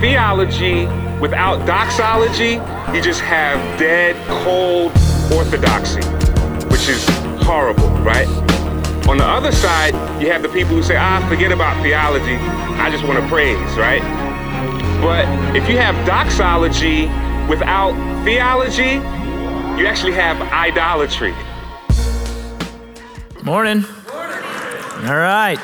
Theology without doxology, you just have dead, cold orthodoxy, which is horrible, right? On the other side, you have the people who say, ah, forget about theology, I just want to praise, right? But if you have doxology without theology, you actually have idolatry. Morning. All right.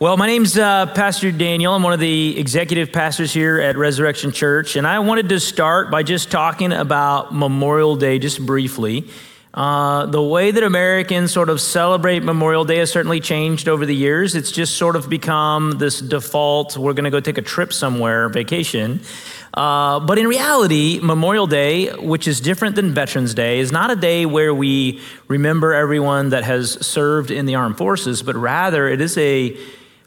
Well, my name's uh, Pastor Daniel. I'm one of the executive pastors here at Resurrection Church, and I wanted to start by just talking about Memorial Day just briefly. Uh, the way that Americans sort of celebrate Memorial Day has certainly changed over the years. It's just sort of become this default, we're going to go take a trip somewhere, vacation. Uh, but in reality, Memorial Day, which is different than Veterans Day, is not a day where we remember everyone that has served in the armed forces, but rather it is a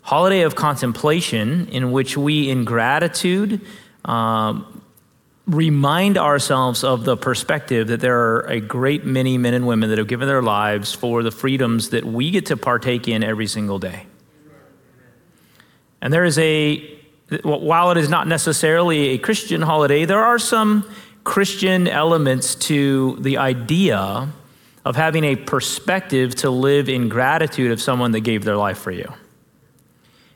holiday of contemplation in which we, in gratitude, um, remind ourselves of the perspective that there are a great many men and women that have given their lives for the freedoms that we get to partake in every single day. And there is a, while it is not necessarily a Christian holiday, there are some Christian elements to the idea of having a perspective to live in gratitude of someone that gave their life for you.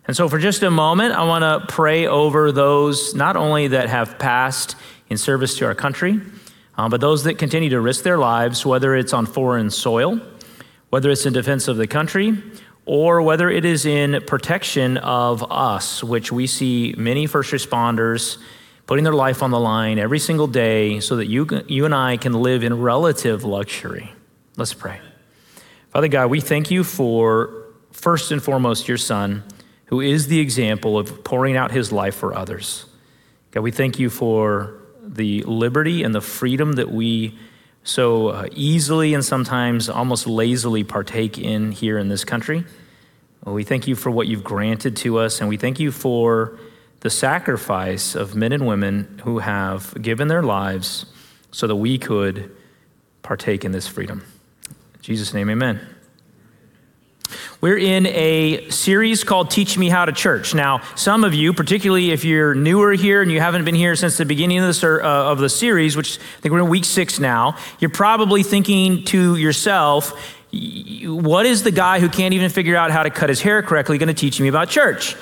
And so, for just a moment, I want to pray over those not only that have passed in service to our country, uh, but those that continue to risk their lives, whether it's on foreign soil, whether it's in defense of the country, or whether it is in protection of us, which we see many first responders putting their life on the line every single day so that you, you and I can live in relative luxury. Let's pray. Father God, we thank you for, first and foremost, your Son who is the example of pouring out his life for others. God, we thank you for the liberty and the freedom that we so uh, easily and sometimes almost lazily partake in here in this country. We thank you for what you've granted to us, and we thank you for the sacrifice of men and women who have given their lives so that we could partake in this freedom. In Jesus' name, amen. We're in a series called Teach Me How to Church. Now, some of you, particularly if you're newer here and you haven't been here since the beginning of the, uh, of the series, which I think we're in week six now, you're probably thinking to yourself, what is the guy who can't even figure out how to cut his hair correctly going to teach me about church?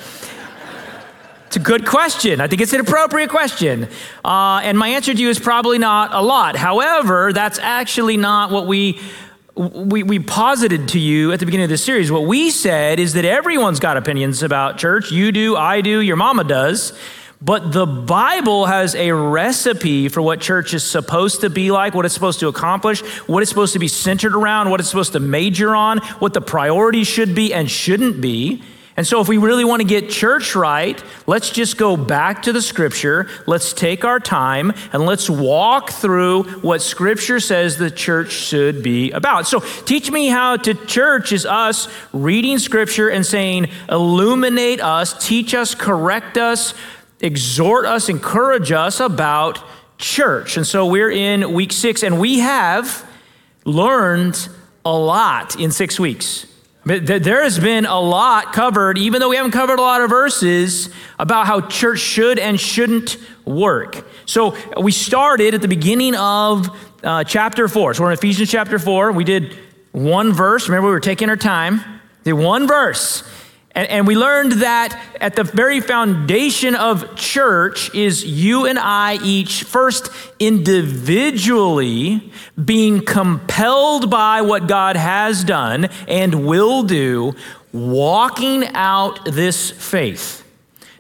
It's a good question. I think it's an appropriate question. Uh, and my answer to you is probably not a lot. However, that's actually not what we we, we posited to you at the beginning of this series. What we said is that everyone's got opinions about church. You do, I do, your mama does. But the Bible has a recipe for what church is supposed to be like, what it's supposed to accomplish, what it's supposed to be centered around, what it's supposed to major on, what the priorities should be and shouldn't be. And so, if we really want to get church right, let's just go back to the scripture. Let's take our time and let's walk through what scripture says the church should be about. So, teach me how to church is us reading scripture and saying, illuminate us, teach us, correct us, exhort us, encourage us about church. And so, we're in week six, and we have learned a lot in six weeks. There has been a lot covered, even though we haven't covered a lot of verses, about how church should and shouldn't work. So we started at the beginning of uh, chapter 4. So we're in Ephesians chapter 4. We did one verse. Remember, we were taking our time. Did one verse. And, and we learned that at the very foundation of church is you and I each first individually being compelled by what God has done and will do, walking out this faith.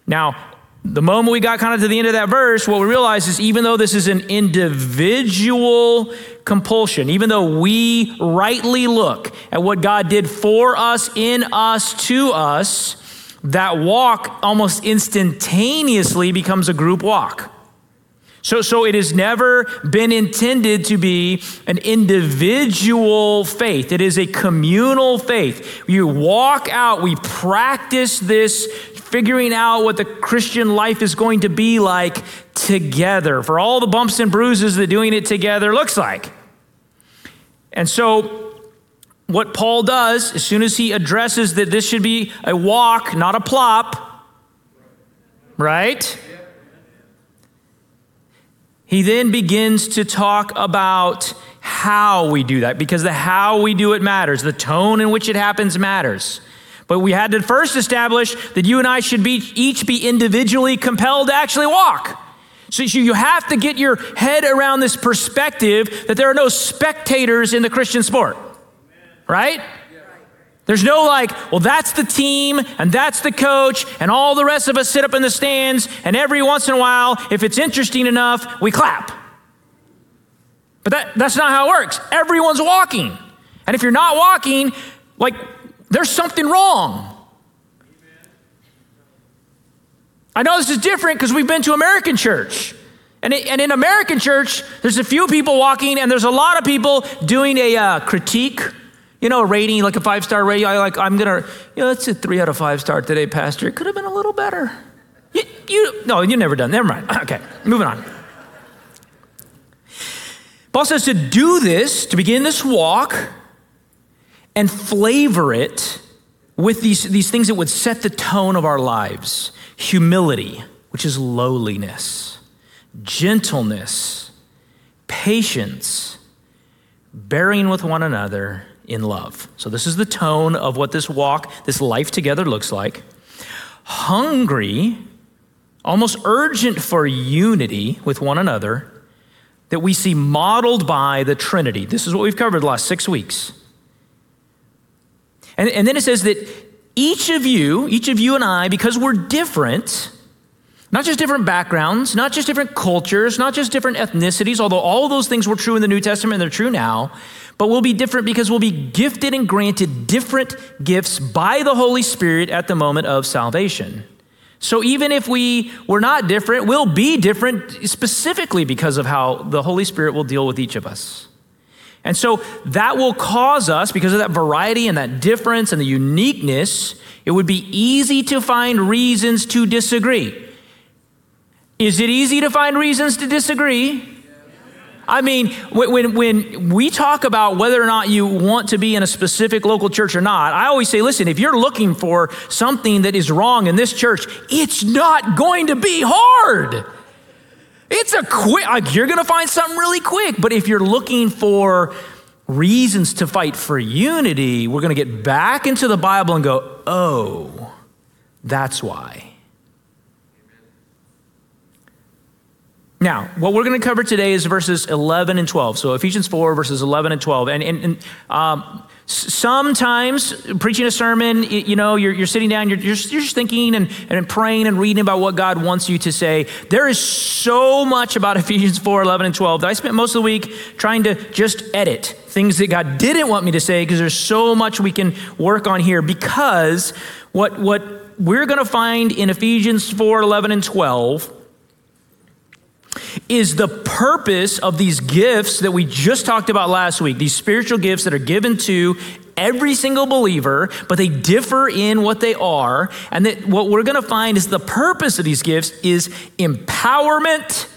Now, the moment we got kind of to the end of that verse, what we realize is even though this is an individual compulsion, even though we rightly look at what God did for us, in us, to us, that walk almost instantaneously becomes a group walk. So, so it has never been intended to be an individual faith. It is a communal faith. You walk out, we practice this figuring out what the Christian life is going to be like together, for all the bumps and bruises that doing it together looks like. And so, what Paul does, as soon as he addresses that this should be a walk, not a plop, right? he then begins to talk about how we do that because the how we do it matters. The tone in which it happens matters. But we had to first establish that you and I should be, each be individually compelled to actually walk. So you have to get your head around this perspective that there are no spectators in the Christian sport, right? There's no like, well, that's the team and that's the coach, and all the rest of us sit up in the stands, and every once in a while, if it's interesting enough, we clap. But that, that's not how it works. Everyone's walking. And if you're not walking, like, there's something wrong. I know this is different because we've been to American church. And, it, and in American church, there's a few people walking, and there's a lot of people doing a uh, critique, you know, a rating, like a five star rating. I like, I'm gonna, you know, it's a three out of five star today, Pastor. It could have been a little better. You, you no, you've never done. Never mind. Okay, moving on. Paul says to do this, to begin this walk, and flavor it with these, these things that would set the tone of our lives humility, which is lowliness, gentleness, patience, bearing with one another in love. So, this is the tone of what this walk, this life together looks like. Hungry, almost urgent for unity with one another that we see modeled by the Trinity. This is what we've covered the last six weeks. And, and then it says that each of you, each of you and I, because we're different, not just different backgrounds, not just different cultures, not just different ethnicities, although all those things were true in the New Testament and they're true now, but we'll be different because we'll be gifted and granted different gifts by the Holy Spirit at the moment of salvation. So even if we were not different, we'll be different specifically because of how the Holy Spirit will deal with each of us. And so that will cause us, because of that variety and that difference and the uniqueness, it would be easy to find reasons to disagree. Is it easy to find reasons to disagree? I mean, when, when we talk about whether or not you want to be in a specific local church or not, I always say, listen, if you're looking for something that is wrong in this church, it's not going to be hard. It's a quick, like you're going to find something really quick. But if you're looking for reasons to fight for unity, we're going to get back into the Bible and go, oh, that's why. Now, what we're going to cover today is verses 11 and 12. So Ephesians 4, verses 11 and 12. And, and, and um, sometimes preaching a sermon, you know, you're, you're sitting down, you're, you're, just thinking and, and praying and reading about what God wants you to say. There is so much about Ephesians 4, 11 and 12 that I spent most of the week trying to just edit things that God didn't want me to say because there's so much we can work on here. Because what, what we're going to find in Ephesians 4, 11 and 12 is the purpose of these gifts that we just talked about last week, these spiritual gifts that are given to every single believer, but they differ in what they are. And that what we're going to find is the purpose of these gifts is empowerment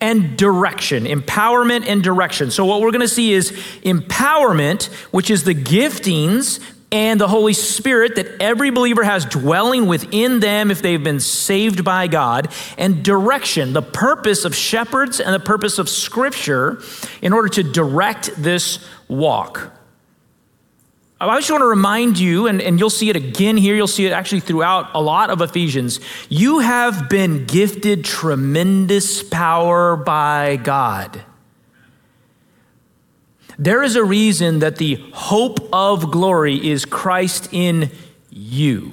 and direction. Empowerment and direction. So, what we're going to see is empowerment, which is the giftings and the Holy Spirit that every believer has dwelling within them if they've been saved by God, and direction, the purpose of shepherds and the purpose of Scripture in order to direct this walk. I just want to remind you, and, and you'll see it again here, you'll see it actually throughout a lot of Ephesians. You have been gifted tremendous power by God. There is a reason that the hope of glory is Christ in you.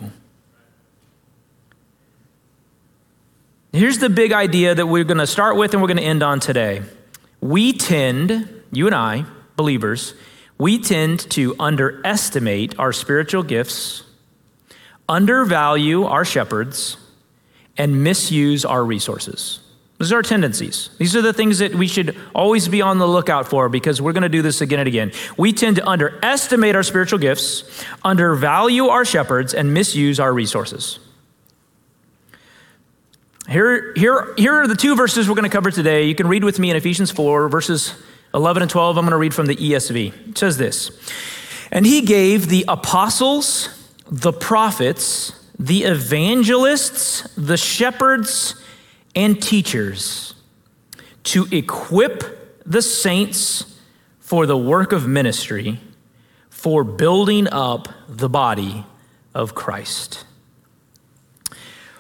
Here's the big idea that we're going to start with and we're going to end on today. We tend, you and I, believers, we tend to underestimate our spiritual gifts, undervalue our shepherds, and misuse our resources. These are our tendencies. These are the things that we should always be on the lookout for because we're going to do this again and again. We tend to underestimate our spiritual gifts, undervalue our shepherds, and misuse our resources. Here, here, here are the two verses we're going to cover today. You can read with me in Ephesians 4, verses 11 and 12. I'm going to read from the ESV. It says this And he gave the apostles, the prophets, the evangelists, the shepherds, and teachers to equip the saints for the work of ministry, for building up the body of Christ.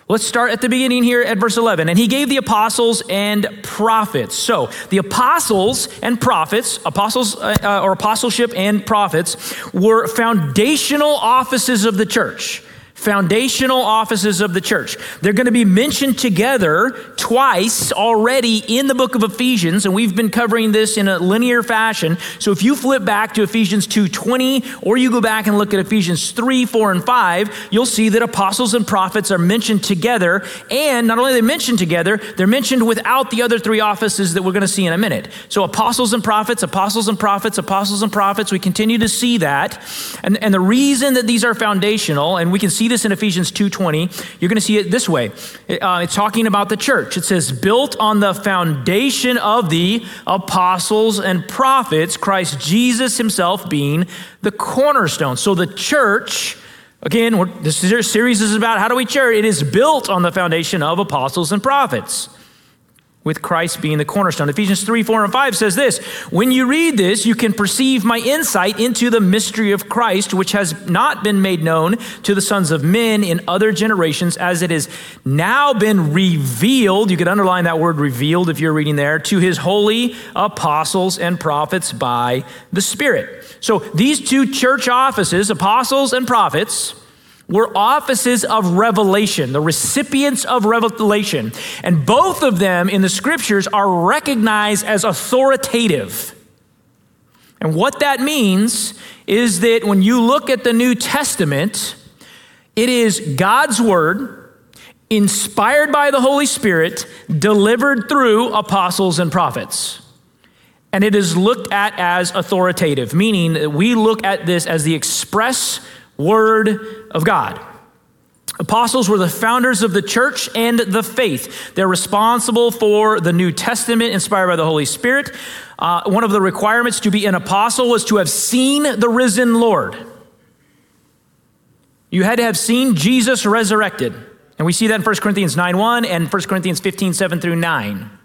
Let's start at the beginning here at verse 11. And he gave the apostles and prophets. So, the apostles and prophets, apostles uh, uh or apostleship and prophets, were foundational offices of the church foundational offices of the church. They're going to be mentioned together twice already in the book of Ephesians, and we've been covering this in a linear fashion. So if you flip back to Ephesians 2:20 or you go back and look at Ephesians 3, 4, and 5, you'll see that apostles and prophets are mentioned together, and not only are they mentioned together, they're mentioned without the other three offices that we're going to see in a minute. So apostles and prophets, apostles and prophets, apostles and prophets, we continue to see that. And, and the reason that these are foundational, and we can see this in Ephesians 2:20. You're going to see it this way. Uh, it's talking about the church. It says, "Built on the foundation of the apostles and prophets, Christ Jesus himself being the cornerstone." So the church Again, this series is about how do we church? It is built on the foundation of apostles and prophets with Christ being the cornerstone. Ephesians 3, 4, and 5 says this When you read this, you can perceive my insight into the mystery of Christ, which has not been made known to the sons of men in other generations, as it has now been revealed. You could underline that word revealed if you're reading there, to his holy apostles and prophets by the Spirit. So these two church offices, apostles and prophets, were offices of revelation, the recipients of revelation. And both of them in the scriptures are recognized as authoritative. And what that means is that when you look at the New Testament, it is God's word, inspired by the Holy Spirit, delivered through apostles and prophets. And it is looked at as authoritative, meaning that we look at this as the express Word of God. Apostles were the founders of the church and the faith. They're responsible for the New Testament inspired by the Holy Spirit. Uh, one of the requirements to be an apostle was to have seen the risen Lord. You had to have seen Jesus resurrected. And we see that in 1 Corinthians 9 1 and 1 Corinthians 15 7 through 9.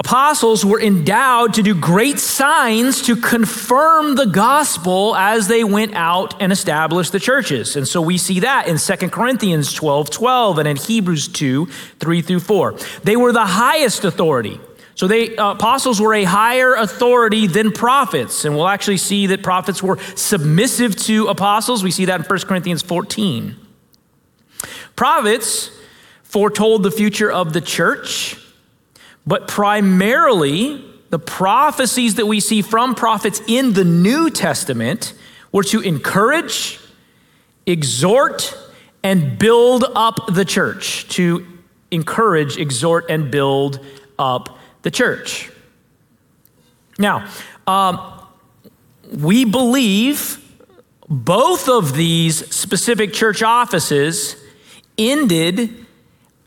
Apostles were endowed to do great signs to confirm the gospel as they went out and established the churches. And so we see that in 2 Corinthians 12 12 and in Hebrews 2 3 through 4. They were the highest authority. So they uh, apostles were a higher authority than prophets, and we'll actually see that prophets were submissive to apostles. We see that in 1 Corinthians 14. Prophets foretold the future of the church but primarily, the prophecies that we see from prophets in the New Testament were to encourage, exhort, and build up the church. To encourage, exhort, and build up the church. Now, um, we believe both of these specific church offices ended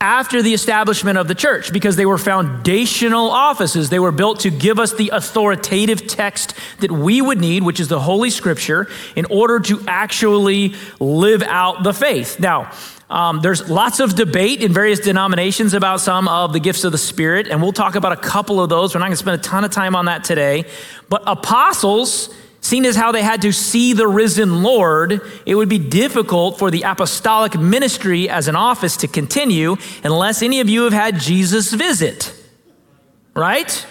after the establishment of the church because they were foundational offices. They were built to give us the authoritative text that we would need, which is the Holy Scripture, in order to actually live out the faith. Now, um, there's lots of debate in various denominations about some of the gifts of the Spirit, and we'll talk about a couple of those. We're not going to spend a ton of time on that today. But apostles, Seen as how they had to see the risen Lord, it would be difficult for the apostolic ministry as an office to continue unless any of you have had Jesus visit. Right?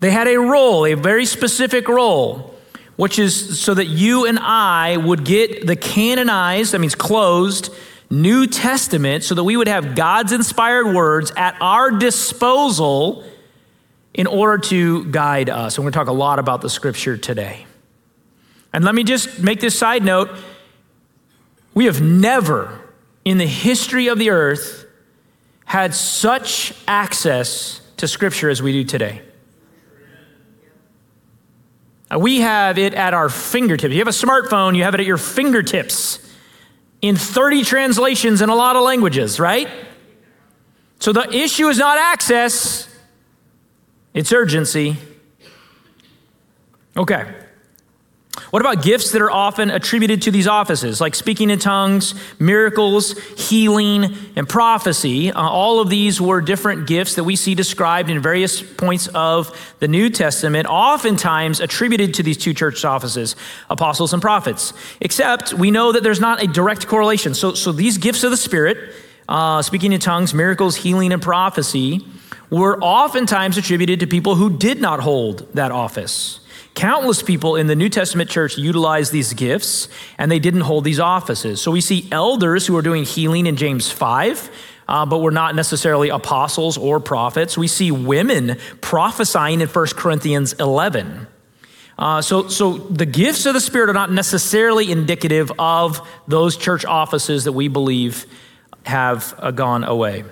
They had a role, a very specific role, which is so that you and I would get the canonized, that means closed, New Testament, so that we would have God's inspired words at our disposal in order to guide us. And we're going to talk a lot about the scripture today. And let me just make this side note we have never in the history of the earth had such access to scripture as we do today. Uh, we have it at our fingertips. You have a smartphone, you have it at your fingertips in 30 translations in a lot of languages, right? So the issue is not access, it's urgency. Okay. What about gifts that are often attributed to these offices, like speaking in tongues, miracles, healing, and prophecy? Uh, all of these were different gifts that we see described in various points of the New Testament, oftentimes attributed to these two church offices, apostles and prophets. Except we know that there's not a direct correlation. So, so these gifts of the Spirit, uh, speaking in tongues, miracles, healing, and prophecy, were oftentimes attributed to people who did not hold that office. Countless people in the New Testament church utilized these gifts and they didn't hold these offices. So we see elders who are doing healing in James 5. Uh, but we're not necessarily apostles or prophets. We see women prophesying in 1 Corinthians 11. Uh, so, so the gifts of the Spirit are not necessarily indicative of those church offices that we believe have uh, gone away.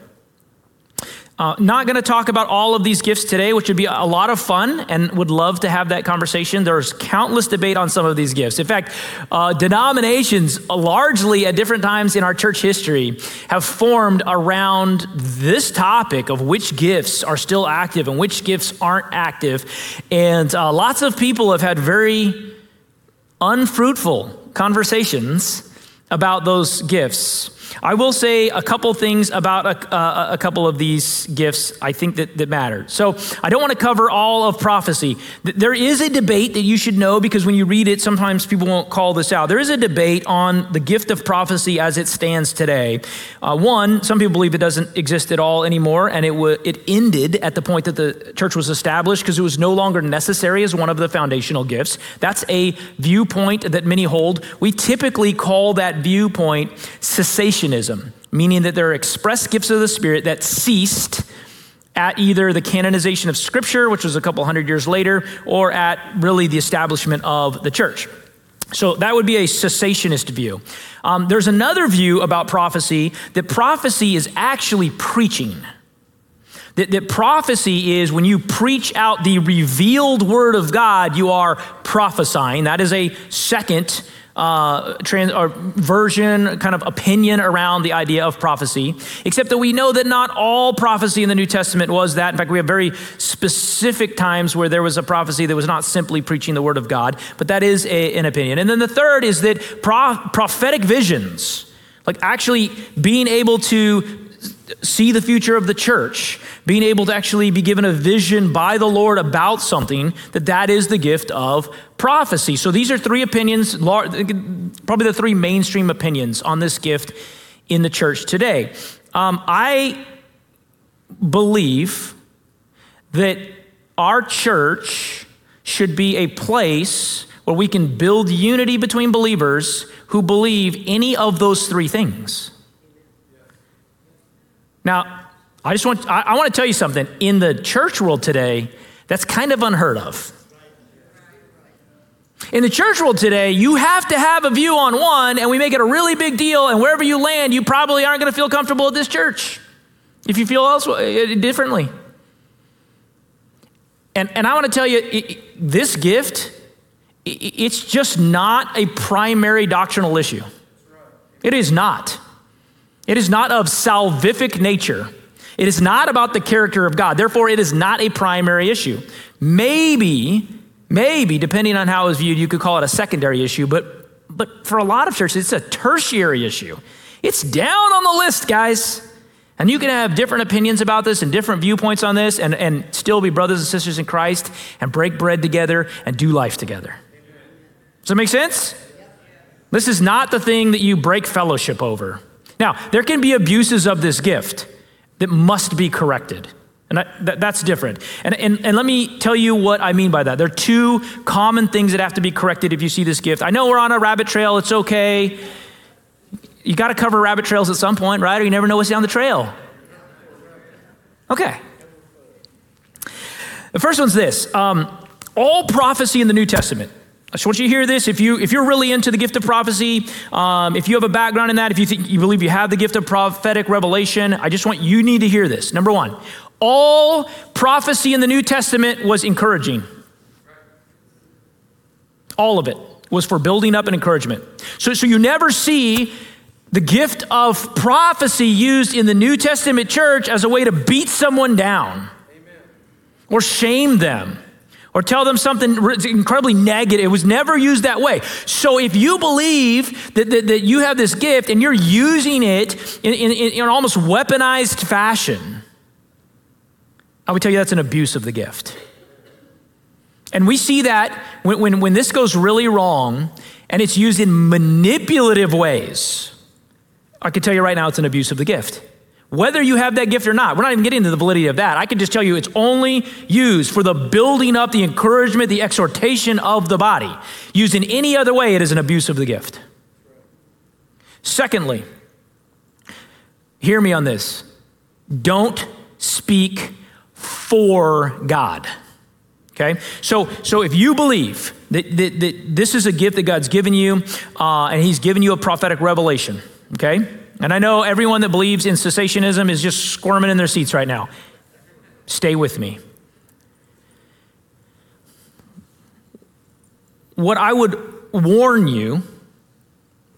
Uh, not going to talk about all of these gifts today, which would be a lot of fun and would love to have that conversation. There's countless debate on some of these gifts. In fact, uh, denominations, largely at different times in our church history, have formed around this topic of which gifts are still active and which gifts aren't active. And uh, lots of people have had very unfruitful conversations about those gifts. I will say a couple things about a, uh, a, couple of these gifts I think that, that matter. So I don't want to cover all of prophecy. There is a debate that you should know because when you read it, sometimes people won't call this out. There is a debate on the gift of prophecy as it stands today. Uh, one, some people believe it doesn't exist at all anymore, and it, w- it ended at the point that the church was established because it was no longer necessary as one of the foundational gifts. That's a viewpoint that many hold. We typically call that viewpoint cessation cessationism, meaning that there are express gifts of the Spirit that ceased at either the canonization of Scripture, which was a couple hundred years later, or at really the establishment of the church. So that would be a cessationist view. Um, there's another view about prophecy that prophecy is actually preaching. That, that prophecy is when you preach out the revealed word of God, you are prophesying. That is a second uh, trans, or version, kind of opinion around the idea of prophecy, except that we know that not all prophecy in the New Testament was that. In fact, we have very specific times where there was a prophecy that was not simply preaching the word of God, but that is a, an opinion. And then the third is that pro- prophetic visions, like actually being able to see the future of the church, being able to actually be given a vision by the Lord about something, that that is the gift of prophecy. So these are three opinions, probably the three mainstream opinions on this gift in the church today. Um, I believe that our church should be a place where we can build unity between believers who believe any of those three things. Now, I just want, I, I want to tell you something. In the church world today, that's kind of unheard of. In the church world today, you have to have a view on one, and we make it a really big deal. And wherever you land, you probably aren't going to feel comfortable at this church if you feel elsewhere uh, differently. And, and I want to tell you, it, this gift, it, it's just not a primary doctrinal issue. It is not. It is not of salvific nature. It is not about the character of God. Therefore, it is not a primary issue. Maybe, maybe, depending on how it's viewed, you could call it a secondary issue, but, but for a lot of churches, it's a tertiary issue. It's down on the list, guys. And you can have different opinions about this and different viewpoints on this and, and still be brothers and sisters in Christ and break bread together and do life together. Does that make sense? This is not the thing that you break fellowship over. Now, there can be abuses of this gift that must be corrected. And I, that, that's different. And, and, and let me tell you what I mean by that. There are two common things that have to be corrected if you see this gift. I know we're on a rabbit trail, it's okay. You got to cover rabbit trails at some point, right? Or you never know what's down the trail. Okay. The first one's this um, all prophecy in the New Testament I just want you to hear this. If, you, if you're really into the gift of prophecy, um, if you have a background in that, if you think you believe you have the gift of prophetic revelation, I just want you need to hear this. Number one, all prophecy in the New Testament was encouraging. All of it was for building up and encouragement. So, so you never see the gift of prophecy used in the New Testament church as a way to beat someone down Amen. or shame them or tell them something incredibly negative. It was never used that way. So if you believe that, that, that you have this gift and you're using it in, in, in an almost weaponized fashion, I would tell you that's an abuse of the gift. And we see that when, when, when this goes really wrong and it's used in manipulative ways, I can tell you right now it's an abuse of the gift. Whether you have that gift or not, we're not even getting into the validity of that. I can just tell you it's only used for the building up, the encouragement, the exhortation of the body. Used in any other way, it is an abuse of the gift. Secondly, hear me on this don't speak for God. Okay? So, so if you believe that, that, that this is a gift that God's given you uh, and He's given you a prophetic revelation, okay? And I know everyone that believes in cessationism is just squirming in their seats right now. Stay with me. What I would warn you,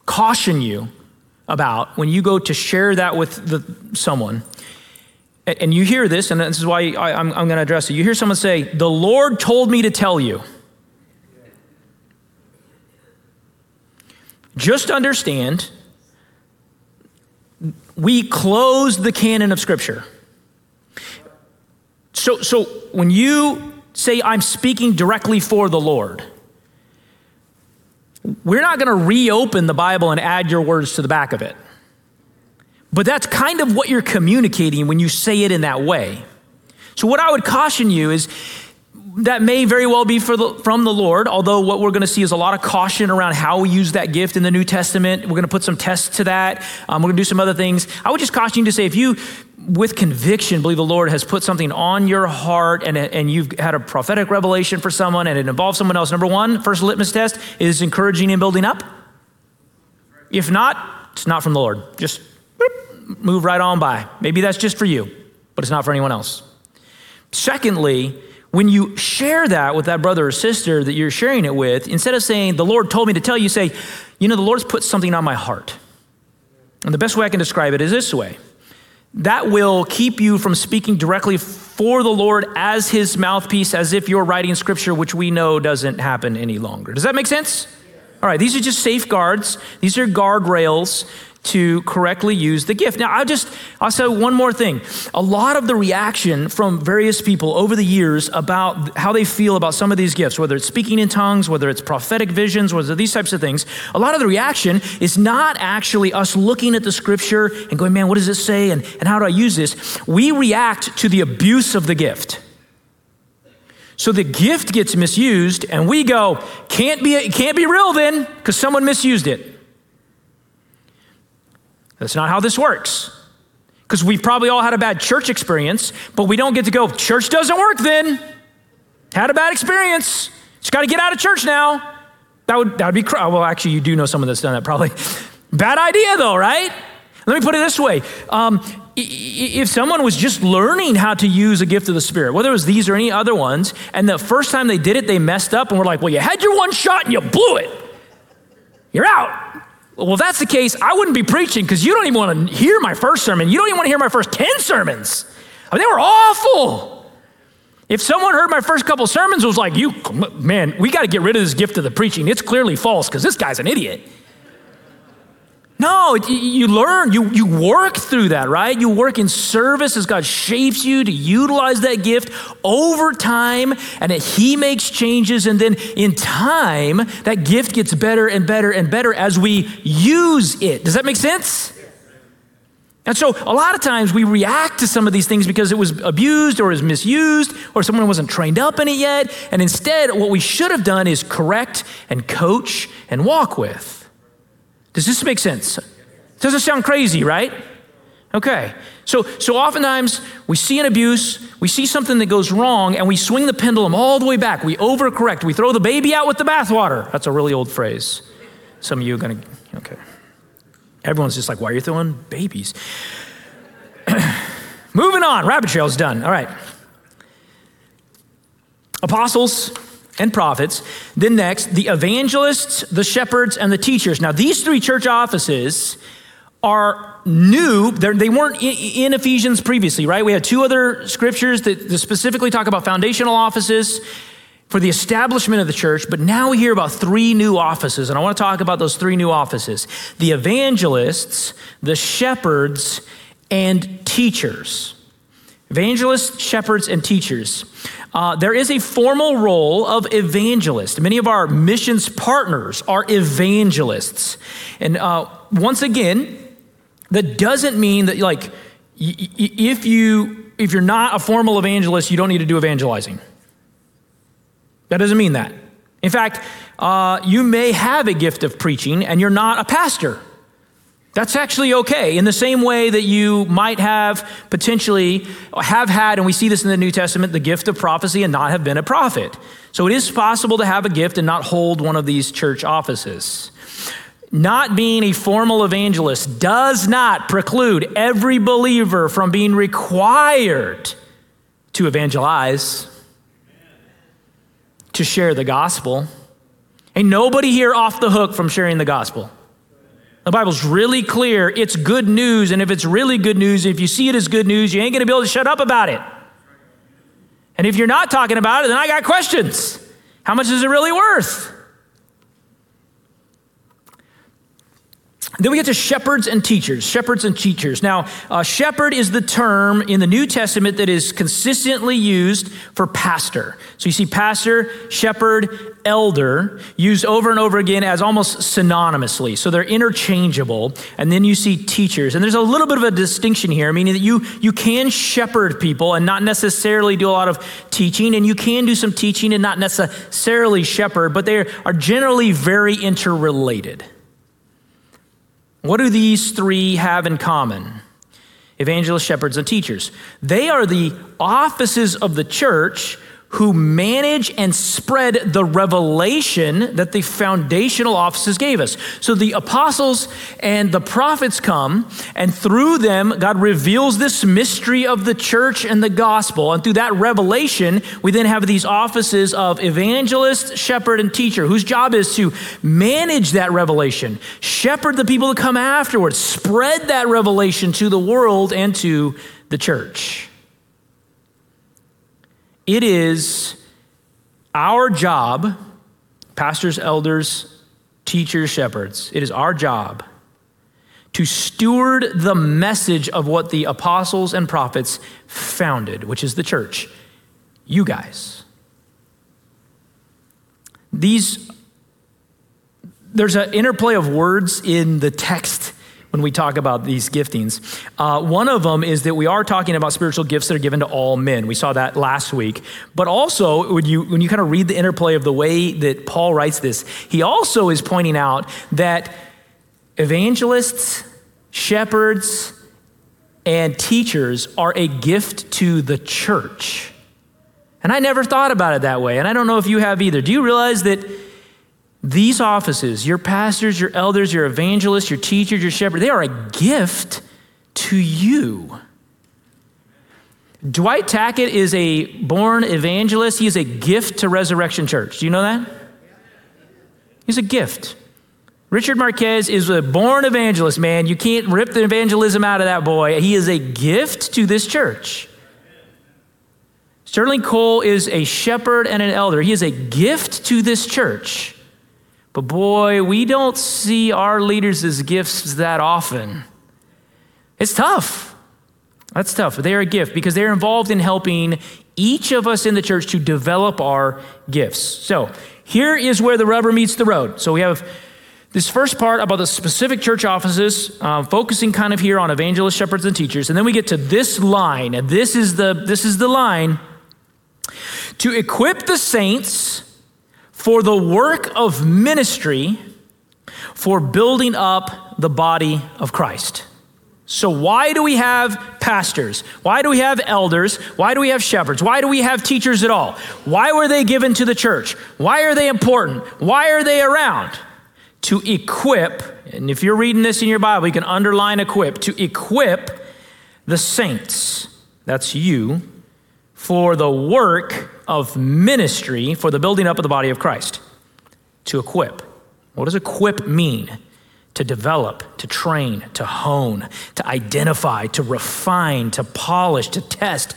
caution you about when you go to share that with the, someone, and you hear this, and this is why I, am going to address it. You hear someone say, The Lord told me to tell you. Just understand we close the canon of Scripture. So, so when you say, I'm speaking directly for the Lord, we're not going to reopen the Bible and add your words to the back of it. But that's kind of what you're communicating when you say it in that way. So, what I would caution you is that may very well be the, from the Lord, although what we're going to see is a lot of caution around how we use that gift in the New Testament. We're going to put some tests to that. Um, we're going to do some other things. I would just caution you to say if you, with conviction, believe the Lord has put something on your heart and, and you've had a prophetic revelation for someone and it involves someone else, number one, first litmus test is encouraging and building up. If not, it's not from the Lord. Just move right on by. Maybe that's just for you, but it's not for anyone else. Secondly, when you share that with that brother or sister that you're sharing it with, instead of saying, The Lord told me to tell you, say, You know, the Lord's put something on my heart. And the best way I can describe it is this way that will keep you from speaking directly for the Lord as his mouthpiece, as if you're writing scripture, which we know doesn't happen any longer. Does that make sense? All right, these are just safeguards, these are guardrails to correctly use the gift. Now, I just, I'll say one more thing. A lot of the reaction from various people over the years about how they feel about some of these gifts, whether it's speaking in tongues, whether it's prophetic visions, whether these types of things, a lot of the reaction is not actually us looking at the scripture and going, man, what does it say? And, and how do I use this? We react to the abuse of the gift. So the gift gets misused, and we go, can't be, can't be real then, because someone misused it. That's not how this works. Because we've probably all had a bad church experience, but we don't get to go, church doesn't work then. Had a bad experience. Just got to get out of church now. That would, that would be, cr- well, actually, you do know someone that's done that probably. bad idea though, right? Let me put it this way. Um, if someone was just learning how to use a gift of the Spirit, whether it was these or any other ones, and the first time they did it, they messed up and were like, well, you had your one shot and you blew it. You're out. Well, if that's the case, I wouldn't be preaching because you don't even want to hear my first sermon. You don't even want to hear my first 10 sermons. I mean, they were awful. If someone heard my first couple sermons was like, you, man, we got to get rid of this gift of the preaching. It's clearly false because this guy's an idiot. No, you learn, you, you work through that, right? You work in service as God shapes you to utilize that gift over time, and that He makes changes. And then in time, that gift gets better and better and better as we use it. Does that make sense? And so a lot of times we react to some of these things because it was abused or is misused or someone wasn't trained up in it yet. And instead, what we should have done is correct and coach and walk with. Does this make sense? Doesn't sound crazy, right? Okay. So, so oftentimes we see an abuse, we see something that goes wrong, and we swing the pendulum all the way back. We overcorrect. We throw the baby out with the bathwater. That's a really old phrase. Some of you are going to, okay. Everyone's just like, why are you throwing babies? Moving on. Rabbit trail's done. All right. Apostles, and prophets. Then, next, the evangelists, the shepherds, and the teachers. Now, these three church offices are new. They're, they were not in, Ephesians previously, right? We had two other scriptures that, that specifically talk about foundational offices. for the establishment of the church, but now we hear about three new offices, and I want to talk about those three new offices the evangelists, the shepherds, and teachers. Evangelists, shepherds, and teachers. Uh, there is a formal role of evangelist. Many of our missions partners are evangelists. And uh, once again, that doesn't mean that, like, if, you, if you're not a formal evangelist, you don't need to do evangelizing. That doesn't mean that. In fact, uh, you may have a gift of preaching and you're not a pastor. That's actually okay. In the same way that you might have potentially have had, and we see this in the New Testament, the gift of prophecy and not have been a prophet. So it is possible to have a gift and not hold one of these church offices. Not being a formal evangelist does not preclude every believer from being required to evangelize to share the gospel. Ain't nobody here off the hook from sharing the gospel. The Bible's really clear. It's good news. And if it's really good news, if you see it as good news, you ain't going to be able to shut up about it. And if you're not talking about it, then I got questions. How much is it really worth? Then we get to shepherds and teachers. Shepherds and teachers. Now, uh, shepherd is the term in the New Testament that is consistently used for pastor. So you see pastor, shepherd, elder used over and over again as almost synonymously. So they're interchangeable. And then you see teachers. And there's a little bit of a distinction here, meaning that you, you can shepherd people and not necessarily do a lot of teaching, and you can do some teaching and not necessarily shepherd, but they are generally very interrelated. What do these three have in common? Evangelists, shepherds, and teachers. They are the offices of the church who manage and spread the revelation that the foundational offices gave us. So the apostles and the prophets come, and through them, God reveals this mystery of the church and the gospel. And through that revelation, we then have these offices of evangelist, shepherd, and teacher, whose job is to manage that revelation, shepherd the people that come afterwards, spread that revelation to the world and to the church. It is our job, pastors, elders, teachers, shepherds, it is our job to steward the message of what the apostles and prophets founded, which is the church. You guys. These, there's an interplay of words in the text when we talk about these giftings. Uh, one of them is that we are talking about spiritual gifts that are given to all men. We saw that last week. But also, when you, when you kind of read the interplay of the way that Paul writes this, he also is pointing out that evangelists, shepherds, and teachers are a gift to the church. And I never thought about it that way. And I don't know if you have either. Do you realize that? These offices, your pastors, your elders, your evangelists, your teachers, your shepherd, they are a gift to you. Dwight Tackett is a born evangelist. He is a gift to Resurrection Church. Do you know that? He's a gift. Richard Marquez is a born evangelist, man. You can't rip the evangelism out of that boy. He is a gift to this church. Sterling Cole is a shepherd and an elder. He is a gift to this church. But boy, we don't see our leaders as gifts that often. It's tough. That's tough. They're a gift because they're involved in helping each of us in the church to develop our gifts. So here is where the rubber meets the road. So we have this first part about the specific church offices, uh, focusing kind of here on evangelists, shepherds, and teachers, and then we get to this line, and this is the this is the line to equip the saints for the work of ministry for building up the body of Christ. So, why do we have pastors? Why do we have elders? Why do we have shepherds? Why do we have teachers at all? Why were they given to the church? Why are they important? Why are they around? To equip, and if you're reading this in your Bible, you can underline equip, to equip the saints, that's you, for the work of ministry for the building up of the body of Christ. To equip. What does equip mean? To develop, to train, to hone, to identify, to refine, to polish, to test,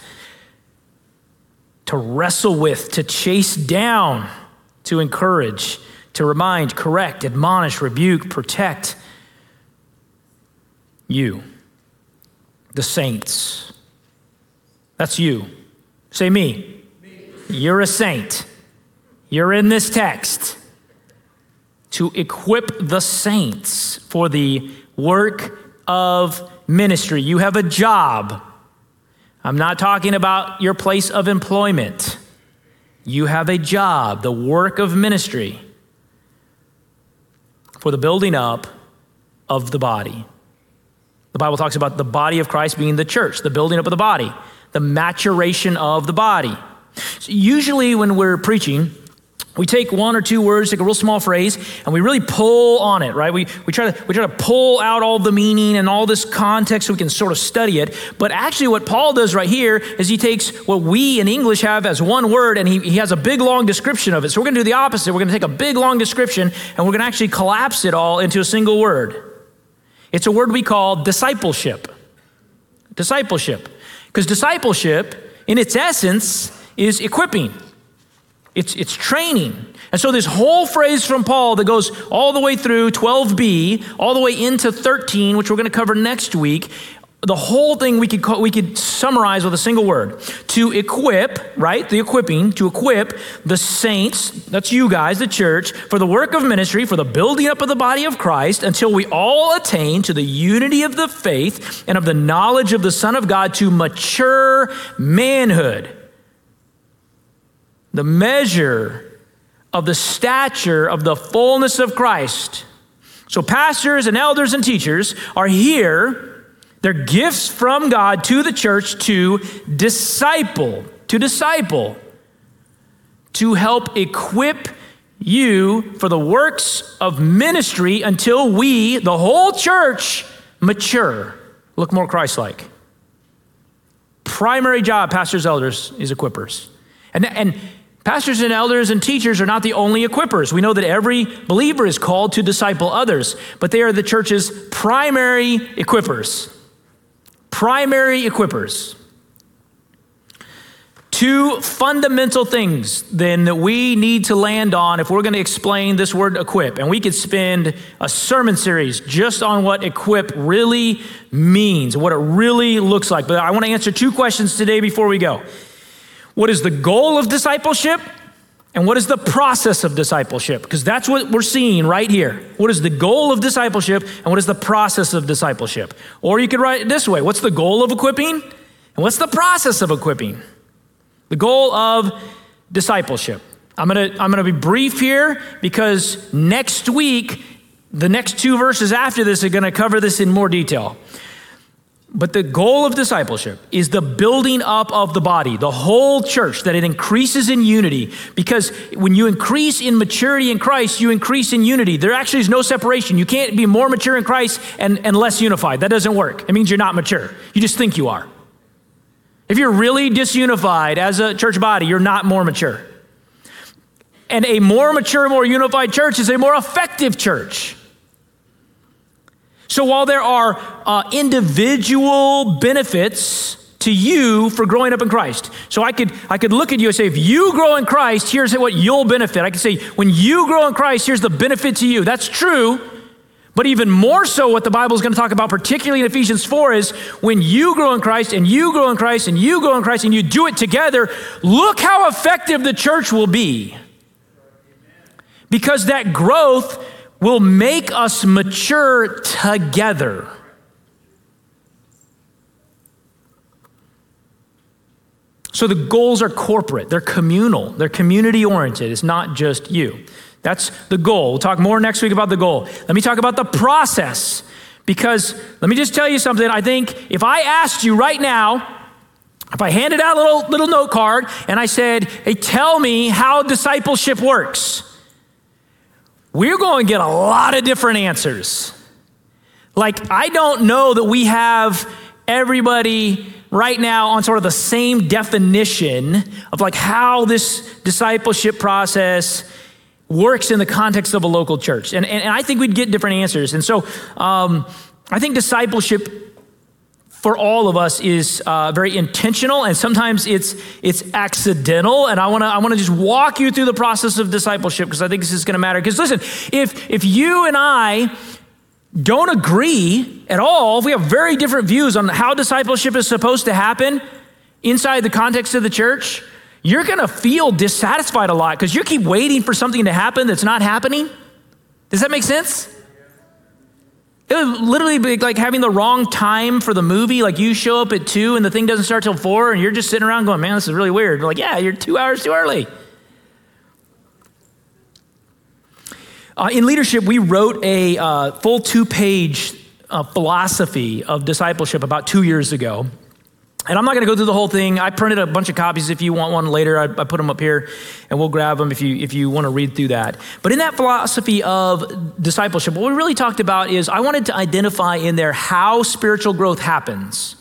to wrestle with, to chase down, to encourage, to remind, correct, admonish, rebuke, protect you, the saints. That's you. Say me. You're a saint. You're in this text to equip the saints for the work of ministry. You have a job. I'm not talking about your place of employment. You have a job, the work of ministry for the building up of the body. The Bible talks about the body of Christ being the church, the building up of the body, the maturation of the body. So usually, when we're preaching, we take one or two words, take a real small phrase, and we really pull on it, right? We, we, try to, we try to pull out all the meaning and all this context so we can sort of study it. But actually, what Paul does right here is he takes what we in English have as one word and he, he has a big long description of it. So we're going to do the opposite. We're going to take a big long description and we're going to actually collapse it all into a single word. It's a word we call discipleship. Discipleship. Because discipleship, in its essence, is equipping. It's, it's training. And so, this whole phrase from Paul that goes all the way through 12b, all the way into 13, which we're going to cover next week, the whole thing we could, call, we could summarize with a single word to equip, right? The equipping, to equip the saints, that's you guys, the church, for the work of ministry, for the building up of the body of Christ, until we all attain to the unity of the faith and of the knowledge of the Son of God to mature manhood the measure of the stature of the fullness of Christ. So, pastors and elders and teachers are here. They're gifts from God to the church to disciple, to disciple, to help equip you for the works of ministry until we, the whole church, mature, look more Christ like. Primary job, pastors, elders, is equippers. And, and Pastors and elders and teachers are not the only equippers. We know that every believer is called to disciple others, but they are the church's primary equippers. Primary equippers. Two fundamental things then that we need to land on if we're going to explain this word equip. And we could spend a sermon series just on what equip really means, what it really looks like. But I want to answer two questions today before we go. What is the goal of discipleship? And what is the process of discipleship? Because that's what we're seeing right here. What is the goal of discipleship and what is the process of discipleship? Or you could write it this way What's the goal of equipping? And what's the process of equipping? The goal of discipleship. I'm gonna, I'm gonna be brief here because next week, the next two verses after this are gonna cover this in more detail. But the goal of discipleship is the building up of the body, the whole church, that it increases in unity. Because when you increase in maturity in Christ, you increase in unity. There actually is no separation. You can't be more mature in Christ and, and less unified. That doesn't work. It means you're not mature. You just think you are. If you're really disunified as a church body, you're not more mature. And a more mature, more unified church is a more effective church. So while there are uh, individual benefits to you for growing up in Christ. So I could I could look at you and say, if you grow in Christ, here's what you'll benefit. I could say, when you grow in Christ, here's the benefit to you. That's true. But even more so, what the Bible is going to talk about, particularly in Ephesians 4, is when you grow in Christ and you grow in Christ and you grow in Christ and you do it together, look how effective the church will be. Because that growth will make us mature together. So the goals are corporate, they're communal, they're community oriented. It's not just you. That's the goal. We'll talk more next week about the goal. Let me talk about the process because let me just tell you something. I think if I asked you right now, if I handed out a little, little note card and I said, hey, tell me how discipleship works, we're going to get a lot of different answers. Like, I don't know that we have everybody right now on sort of the same definition of like how this discipleship process works in the context of a local church. And, and, and I think we'd get different answers. And so um, I think discipleship for all of us is uh, very intentional and sometimes it's it's accidental and i want to i want to just walk you through the process of discipleship because i think this is going to matter. Because listen if if you and i don't agree at all if we have very different views on how discipleship is supposed to happen inside the context of the church you're going to feel dissatisfied a lot because you keep waiting for something to happen that's not happening. Does that make sense it would literally be like having the wrong time for the movie. Like you show up at two and the thing doesn't start till four, and you're just sitting around going, man, this is really weird. like, yeah, you're two hours too early. Uh, in leadership, we wrote a uh, full two page uh, philosophy of discipleship about two years ago. And I'm not going to go through the whole thing. I printed a bunch of copies. If you want one later, I, I, put them up here, and we'll grab them if you if you want to read through that. But in that philosophy of discipleship, what we really talked about is I wanted to identify in there how spiritual growth happens,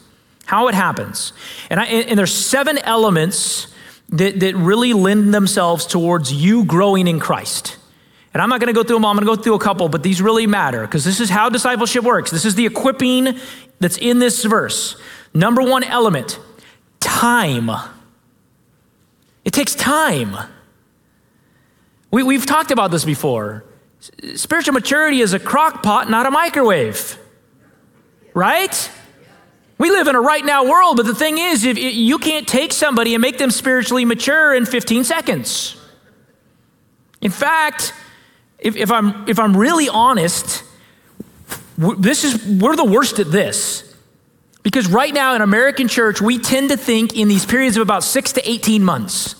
how it happens, and I, and there's seven elements that that really lend themselves towards you growing in Christ. And I'm not going to go through them all. I'm going to go through a couple, but these really matter because this is how discipleship works. This is the equipping that's in this verse. Number one element time. It takes time. We, we've talked about this before. Spiritual maturity is a crock pot, not a microwave. Right? We live in a right now world, but the thing is, if you can't take somebody and make them spiritually mature in 15 seconds. In fact, if, if I'm, if I'm really honest, this is, we're the worst at this. Because right now in American church, we tend to think in these periods of about six to 18 months.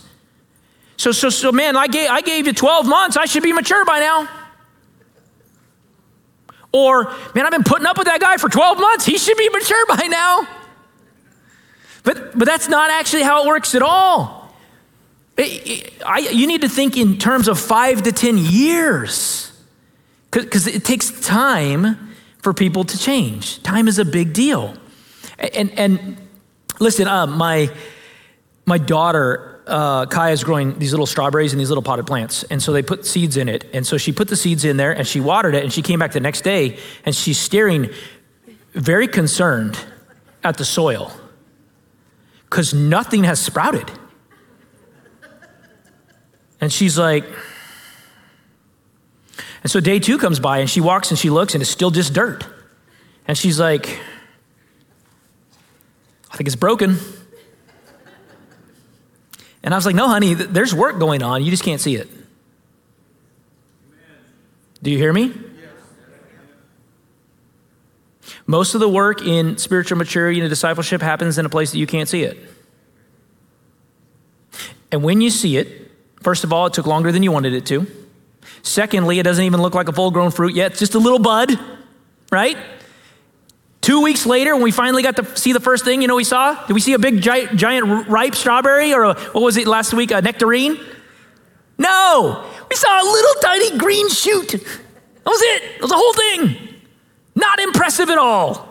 So, so, so man, I gave, I gave you 12 months, I should be mature by now. Or, man, I've been putting up with that guy for 12 months, he should be mature by now. But, but that's not actually how it works at all. It, it, I, you need to think in terms of five to 10 years because it takes time for people to change. Time is a big deal. And, and listen, uh, my, my daughter, uh, Kaya, is growing these little strawberries in these little potted plants. And so they put seeds in it. And so she put the seeds in there and she watered it. And she came back the next day and she's staring very concerned at the soil because nothing has sprouted. And she's like, and so day two comes by and she walks and she looks and it's still just dirt. And she's like, think it's broken. And I was like, No, honey, there's work going on. You just can't see it. Do you hear me? Most of the work in spiritual maturity and discipleship happens in a place that you can't see it. And when you see it, first of all, it took longer than you wanted it to. Secondly, it doesn't even look like a full grown fruit yet, it's just a little bud, right? Two weeks later, when we finally got to see the first thing, you know, we saw? Did we see a big giant, giant ripe strawberry or a, what was it last week, a nectarine? No, we saw a little tiny green shoot. That was it. It was the whole thing. Not impressive at all.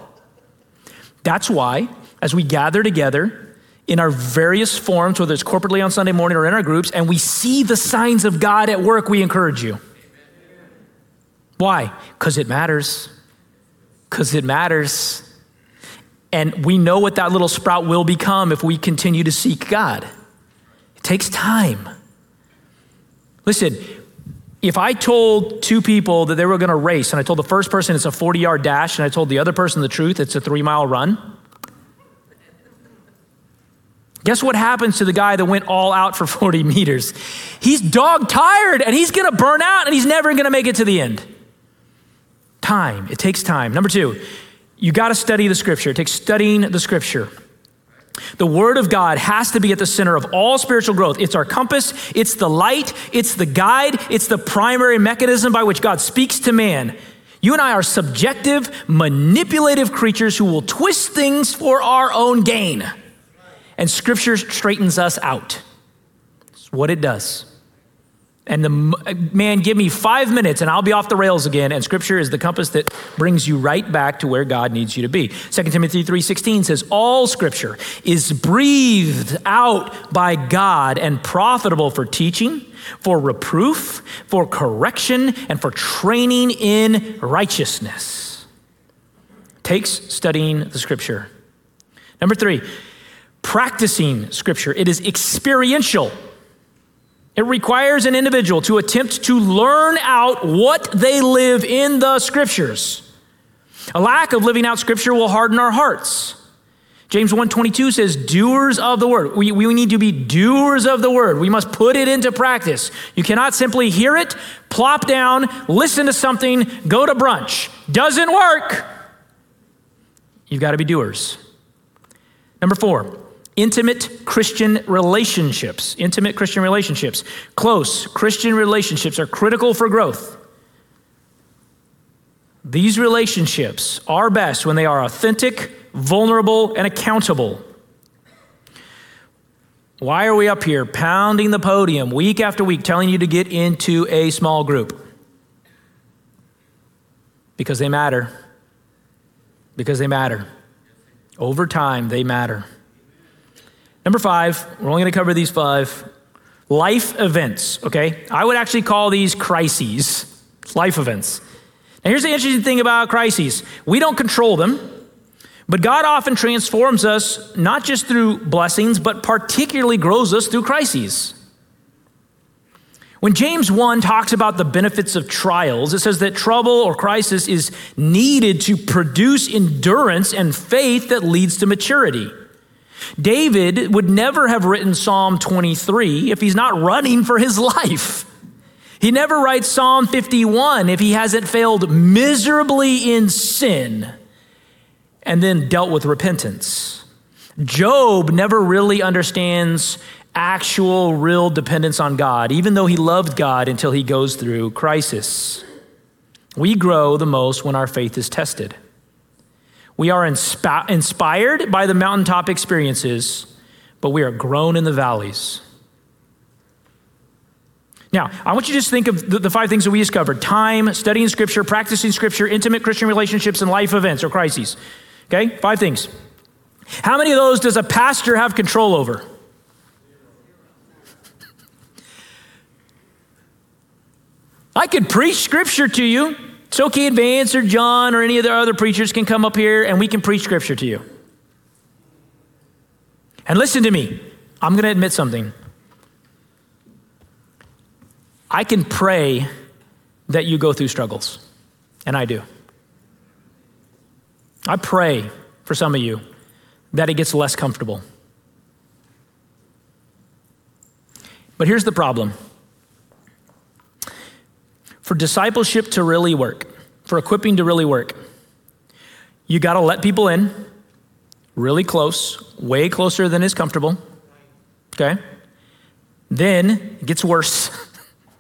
That's why, as we gather together in our various forms, whether it's corporately on Sunday morning or in our groups, and we see the signs of God at work, we encourage you. Why? Because it matters because it matters. And we know what that little sprout will become if we continue to seek God. It takes time. Listen, if I told two people that they were going to race, and I told the first person it's a 40 yard dash, and I told the other person the truth, it's a three mile run, guess what happens to the guy that went all out for 40 meters? He's dog tired and he's going to burn out and he's never going to make it to the end. Time. It takes time. Number two, you got to study the scripture. It takes studying the scripture. The Word of God has to be at the center of all spiritual growth. It's our compass, it's the light, it's the guide, it's the primary mechanism by which God speaks to man. You and I are subjective, manipulative creatures who will twist things for our own gain. And Scripture straightens us out. It's what it does. And the uh, man, give me five minutes and I'll be off the rails again. And scripture is the compass that brings you right back to where God needs you to be. 2 Timothy 3:16 says, All scripture is breathed out by God and profitable for teaching, for reproof, for correction, and for training in righteousness. Takes studying the scripture. Number three, practicing Scripture. It is experiential. It requires an individual to attempt to learn out what they live in the Scriptures. A lack of living out Scripture will harden our hearts. James 1:22 says, "Doers of the word." We, we need to be doers of the word. We must put it into practice. You cannot simply hear it, plop down, listen to something, go to brunch. Doesn't work. You've got to be doers. Number four, intimate Christian relationships. Intimate Christian relationships. Close Christian relationships are critical for growth. These relationships are best when they are authentic, vulnerable, and accountable. Why are we up here pounding the podium week after week telling you to get into a small group? Because they matter. Because they matter. Over time, they matter. Number five, we're only going to cover these five life events, okay? I would actually call these crises, life events. Now, here's the interesting thing about crises we don't control them, but God often transforms us not just through blessings, but particularly grows us through crises. When James 1 talks about the benefits of trials, it says that trouble or crisis is needed to produce endurance and faith that leads to maturity. David would never have written Psalm 23 if he's not running for his life. He never writes Psalm 51 if he hasn't failed miserably in sin and then dealt with repentance. Job never really understands actual, real dependence on God, even though he loved God until he goes through crisis. We grow the most when our faith is tested. We are insp- inspired by the mountaintop experiences, but we are grown in the valleys. Now, I want you to just think of the, the, five things that we discovered time, studying scripture, practicing scripture, intimate Christian relationships, and life events or crises. Okay? Five things. How many of those does a pastor have control over? I could preach scripture to you. It's okay, Vance or John or any of the other preachers can come up here and we can preach scripture to you. And listen to me. I'm going to admit something. I can pray that you go through struggles, and I do. I pray for some of you that it gets less comfortable. But here's the problem for discipleship to really work, for equipping to really work, you got to let people in really close, way closer than is comfortable. Okay? Then it gets worse.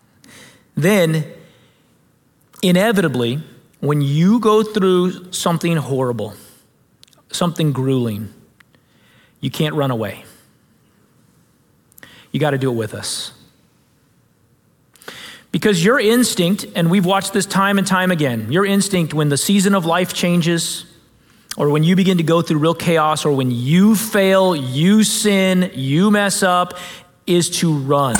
then, inevitably, when you go through something horrible, something grueling, you can't run away. You got to do it with us. Because your instinct, and we've watched this time and time again, your instinct when the season of life changes, or when you begin to go through real chaos, or when you fail, you sin, you mess up, is to run.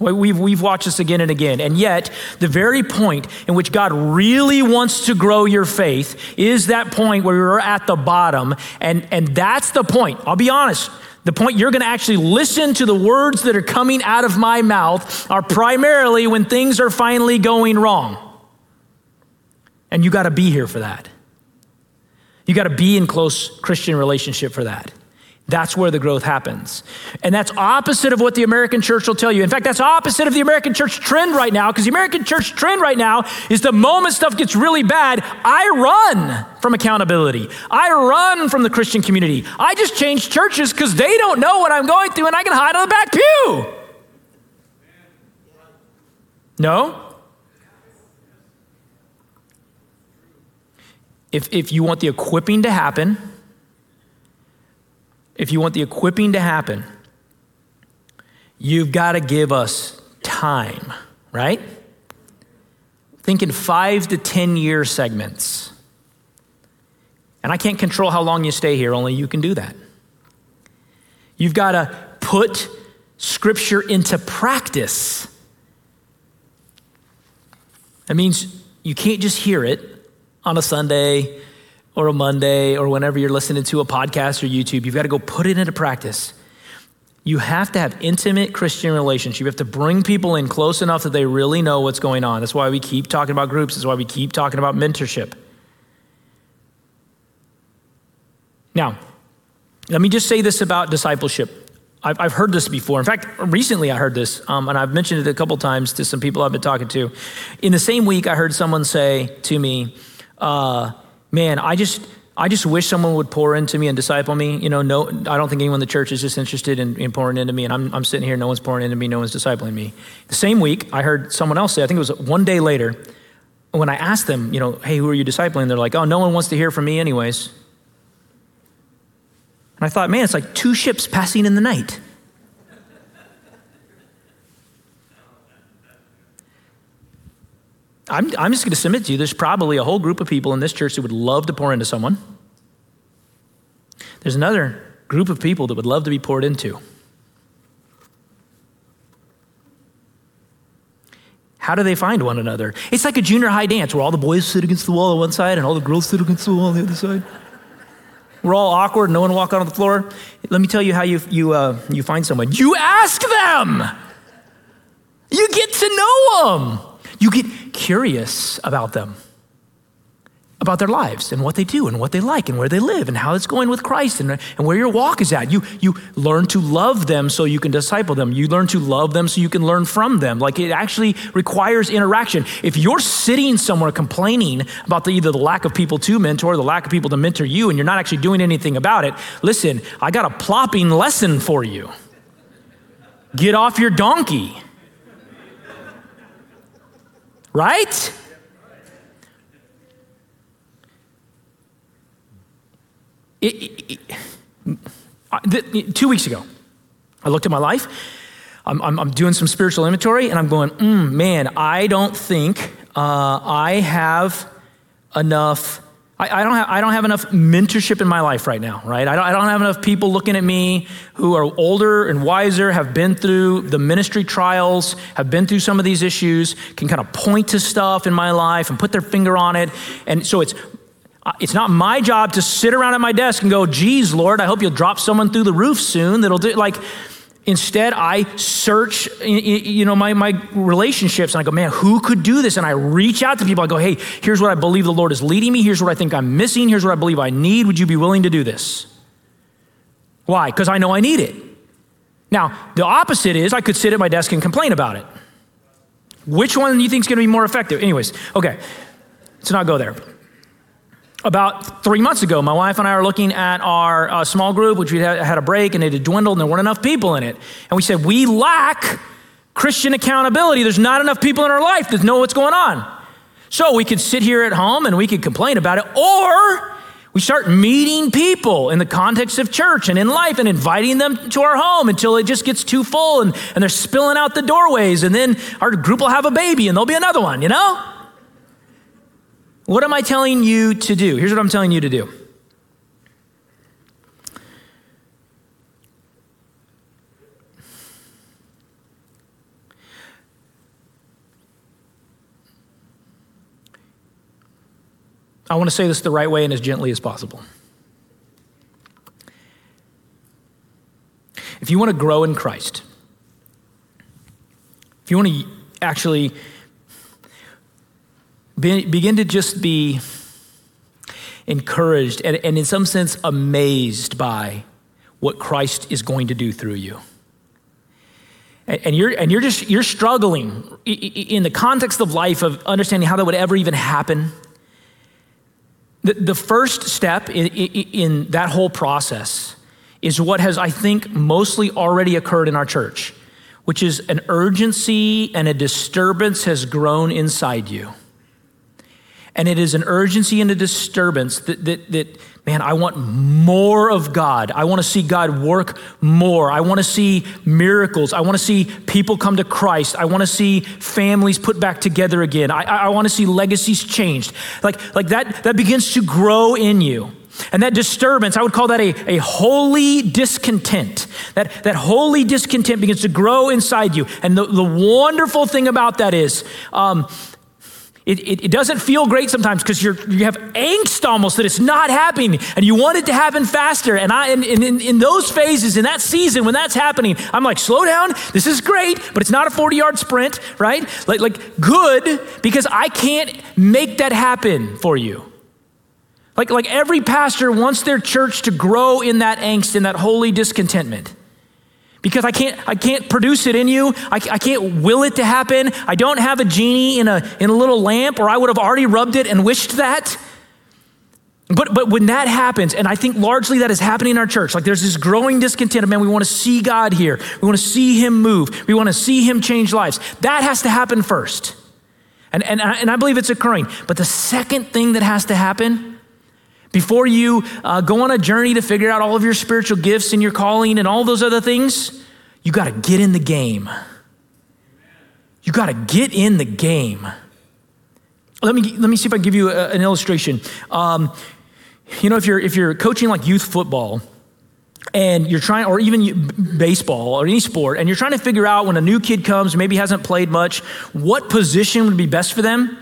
We've, we've watched this again and again. And yet, the very point in which God really wants to grow your faith is that point where you're at the bottom. And, and that's the point. I'll be honest. The point you're going to actually listen to the words that are coming out of my mouth are primarily when things are finally going wrong. And you got to be here for that. You got to be in close Christian relationship for that. That's where the growth happens. And that's opposite of what the American church will tell you. In fact, that's opposite of the American church trend right now, because the American church trend right now is the moment stuff gets really bad, I run from accountability. I run from the Christian community. I just change churches because they don't know what I'm going through and I can hide on the back pew. No? If, if you want the equipping to happen, if you want the equipping to happen, you've got to give us time, right? Think in five to 10 year segments. And I can't control how long you stay here, only you can do that. You've got to put scripture into practice. That means you can't just hear it on a Sunday or a Monday or whenever you're listening to a podcast or YouTube. You've got to go put it into practice. You have to have intimate Christian relationship. You have to bring people in close enough that they really know what's going on. That's why we keep talking about groups. That's why we keep talking about mentorship. Now, let me just say this about discipleship. I've, I've heard this before. In fact, recently I heard this, um, and I've mentioned it a couple times to some people I've been talking to. In the same week, I heard someone say to me, uh, Man, I just, I just wish someone would pour into me and disciple me. You know, no, I don't think anyone in the church is just interested in, in pouring into me, and I'm, I'm sitting here, no one's pouring into me, no one's discipling me. The same week, I heard someone else say, I think it was one day later, when I asked them, you know, hey, who are you discipling? They're like, oh, no one wants to hear from me, anyways. And I thought, man, it's like two ships passing in the night. I'm, I'm just going to submit to you there's probably a whole group of people in this church that would love to pour into someone. There's another group of people that would love to be poured into. How do they find one another? It's like a junior high dance where all the boys sit against the wall on one side and all the girls sit against the wall on the other side. We're all awkward, no one walk on the floor. Let me tell you how you, you, uh, you find someone. You ask them, you get to know them, you get curious about them, about their lives and what they do and what they like and where they live and how it's going with Christ and, and where your walk is at. You, you learn to love them so you can disciple them. You learn to love them so you can learn from them. Like it actually requires interaction. If you're sitting somewhere complaining about the, either the lack of people to mentor or the lack of people to mentor you and you're not actually doing anything about it, listen, I got a plopping lesson for you. Get off your donkey. Right? It, it, it, two weeks ago, I looked at my life. I'm, I'm, I'm doing some spiritual inventory, and I'm going, mm, man, I don't think uh, I have enough. I, I, don't have, I don't have enough mentorship in my life right now, right? I don't, I don't have enough people looking at me who are older and wiser, have been through the ministry trials, have been through some of these issues, can kind of point to stuff in my life and put their finger on it. And so it's it's not my job to sit around at my desk and go, geez, Lord, I hope you'll drop someone through the roof soon that'll do like instead I search you know my, my relationships and I go, man, who could do this? And I reach out to people. I go, hey, here's what I believe the Lord is leading me. Here's what I think I'm missing. Here's what I believe I need. Would you be willing to do this? Why? Because I know I need it. Now, the opposite is I could sit at my desk and complain about it. Which one do you think is going to be more effective? Anyways, okay, let's not go there about three months ago, my wife and I are looking at our uh, small group, which we had, had a break and it had dwindled and there weren't enough people in it. And we said, We lack Christian accountability. There's not enough people in our life that know what's going on. So we could sit here at home and we could complain about it, or we start meeting people in the context of church and in life and inviting them to our home until it just gets too full and, and they're spilling out the doorways. And then our group will have a baby and there'll be another one, you know? What am I telling you to do? Here's what I'm telling you to do. I want to say this the right way and as gently as possible. If you want to grow in Christ, if you want to actually be, begin to just be encouraged and, and, in some sense, amazed by what Christ is going to do through you. And, and you're, and you're just you're struggling in the context of life of understanding how that would ever even happen. The, the first step in, in that whole process is what has, I think, mostly already occurred in our church, which is an urgency and a disturbance has grown inside you and it is an urgency and a disturbance that, that, that, man, I want more of God. I want to see God work more. I want to see miracles. I want to see people come to Christ. I want to see families put back together again. I, I want to see legacies changed. Like, like that, that begins to grow in you. And that disturbance, I would call that a, a holy discontent. That, that holy discontent begins to grow inside you. And the, the wonderful thing about that is, um, It, it, it, doesn't feel great sometimes because you have angst almost that it's not happening and you want it to happen faster. And, I, and, and in, in those phases, in that season, when that's happening, I'm like, slow down. This is great, but it's not a 40 yard sprint, right? Like, like good because I can't make that happen for you. Like, like every pastor wants their church to grow in that angst, in that holy discontentment because I can't, I can't produce it in you. I, I, can't will it to happen. I don't have a genie in a, in a little lamp, or I would have already rubbed it and wished that. But, but when that happens, and I think largely that is happening in our church, like there's this growing discontent of, man, we want to see God here. We want to see Him move. We want to see Him change lives. That has to happen first. And, and, and I believe it's occurring. But the second thing that has to happen before you uh, go on a journey to figure out all of your spiritual gifts and your calling and all those other things, you got to get in the game. You got to get in the game. Let me, let me see if I can give you a, an illustration. Um, you know, if you're, if you're coaching like youth football, and you're trying, or even baseball or any sport, and you're trying to figure out when a new kid comes, maybe hasn't played much, what position would be best for them.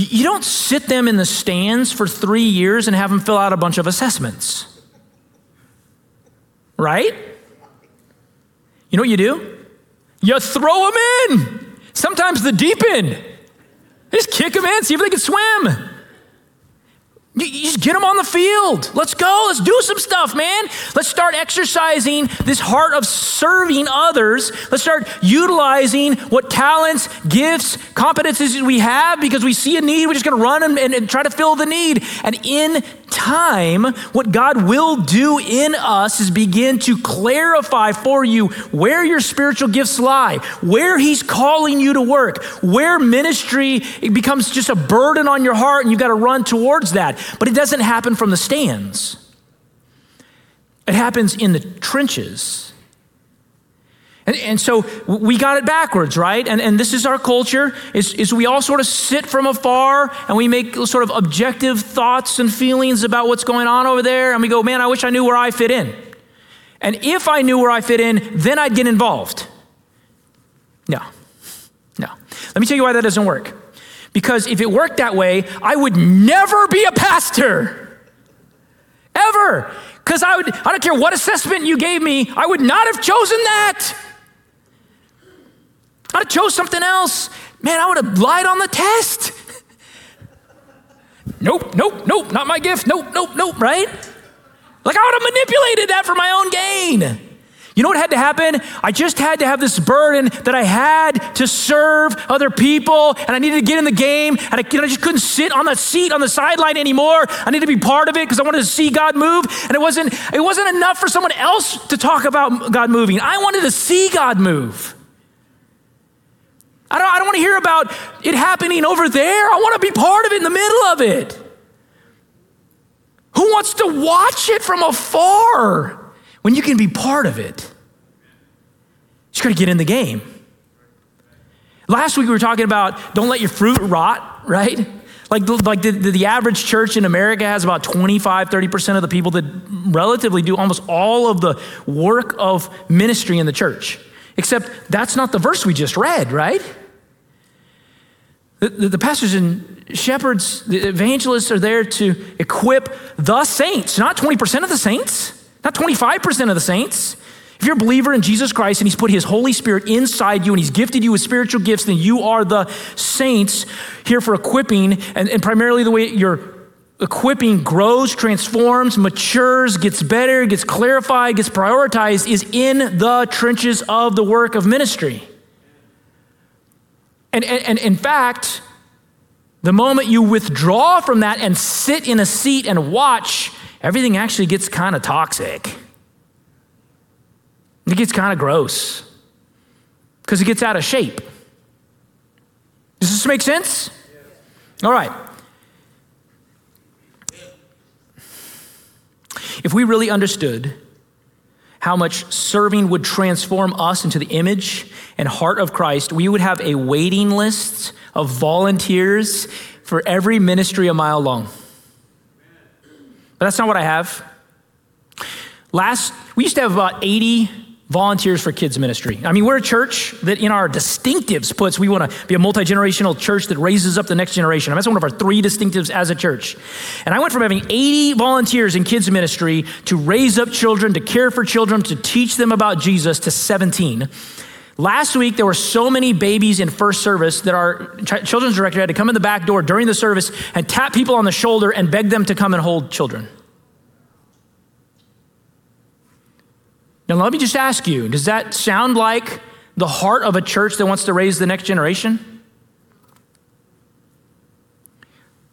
You don't sit them in the stands for three years and have them fill out a bunch of assessments. Right? You know what you do? You throw them in. Sometimes the deep end. Just kick them in, see if they can swim. You just get them on the field. Let's go. Let's do some stuff, man. Let's start exercising this heart of serving others. Let's start utilizing what talents, gifts, competencies we have because we see a need. We're just going to run and, and, and try to fill the need. And in time, what God will do in us is begin to clarify for you where your spiritual gifts lie, where He's calling you to work, where ministry becomes just a burden on your heart and you've got to run towards that. But it doesn't happen from the stands, it happens in the trenches. And, and, so we got it backwards, right? And, and this is our culture, is, is we all sort of sit from afar and we make sort of objective thoughts and feelings about what's going on over there. And we go, man, I wish I knew where I fit in. And if I knew where I fit in, then I'd get involved. No, no. Let me tell you why that doesn't work. Because if it worked that way, I would never be a pastor. Ever. Because I would, I don't care what assessment you gave me, I would not have chosen that. I'd have chose something else. Man, I would have lied on the test. nope, nope, nope, not my gift. Nope, nope, nope, right? Like I would have manipulated that for my own gain. You know what had to happen? I just had to have this burden that I had to serve other people, and I needed to get in the game, and I, I just couldn't sit on the seat on the sideline anymore. I needed to be part of it because I wanted to see God move, and it wasn't it wasn't enough for someone else to talk about God moving. I wanted to see God move. I don't, I don't want to hear about it happening over there. I want to be part of it in the middle of it. Who wants to watch it from afar when you can be part of it? You got to get in the game. Last week we were talking about don't let your fruit rot, right? Like, like the, the, the, average church in America has about 25, 30% of the people that relatively do almost all of the work of ministry in the church. Except that's not the verse we just read, right? The, the, pastors and shepherds, the evangelists are there to equip the saints, not 20% of the saints, not 25% of the saints. If you're a believer in Jesus Christ and He's put His Holy Spirit inside you and He's gifted you with spiritual gifts, then you are the saints here for equipping. And, and primarily the way your equipping grows, transforms, matures, gets better, gets clarified, gets prioritized is in the trenches of the work of ministry. And, and, and in fact, the moment you withdraw from that and sit in a seat and watch, everything actually gets kind of toxic. It gets kind of gross because it gets out of shape. Does this make sense? All right. If we really understood how much serving would transform us into the image and heart of Christ, we would have a waiting list of volunteers for every ministry a mile long. But that's not what I have. Last, we used to have about 80 volunteers for kids ministry. I mean, we're a church that in our distinctives puts we want to be a multi-generational church that raises up the next generation. I mean, that's one of our three distinctives as a church. And I went from having 80 volunteers in kids ministry to raise up children, to care for children, to teach them about Jesus to 17. Last week, there were so many babies in first service that our children's director had to come in the back door during the service and tap people on the shoulder and beg them to come and hold children. Now, let me just ask you does that sound like the heart of a church that wants to raise the next generation?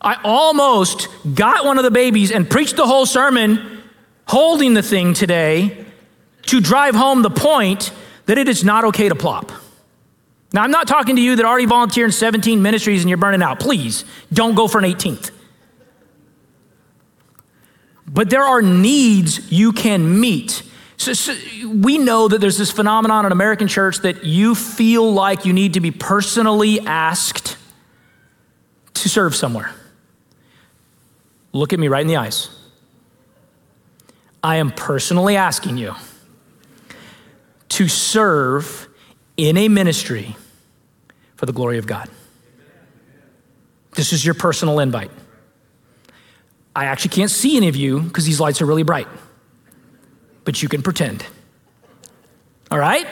I almost got one of the babies and preached the whole sermon holding the thing today to drive home the point that it is not okay to plop. Now, I'm not talking to you that already volunteer in 17 ministries and you're burning out. Please don't go for an 18th. But there are needs you can meet so, so, we know that there's this phenomenon in American church that you feel like you need to be personally asked to serve somewhere. Look at me right in the eyes. I am personally asking you to serve in a ministry for the glory of God. This is your personal invite. I actually can't see any of you because these lights are really bright but you can pretend. All right?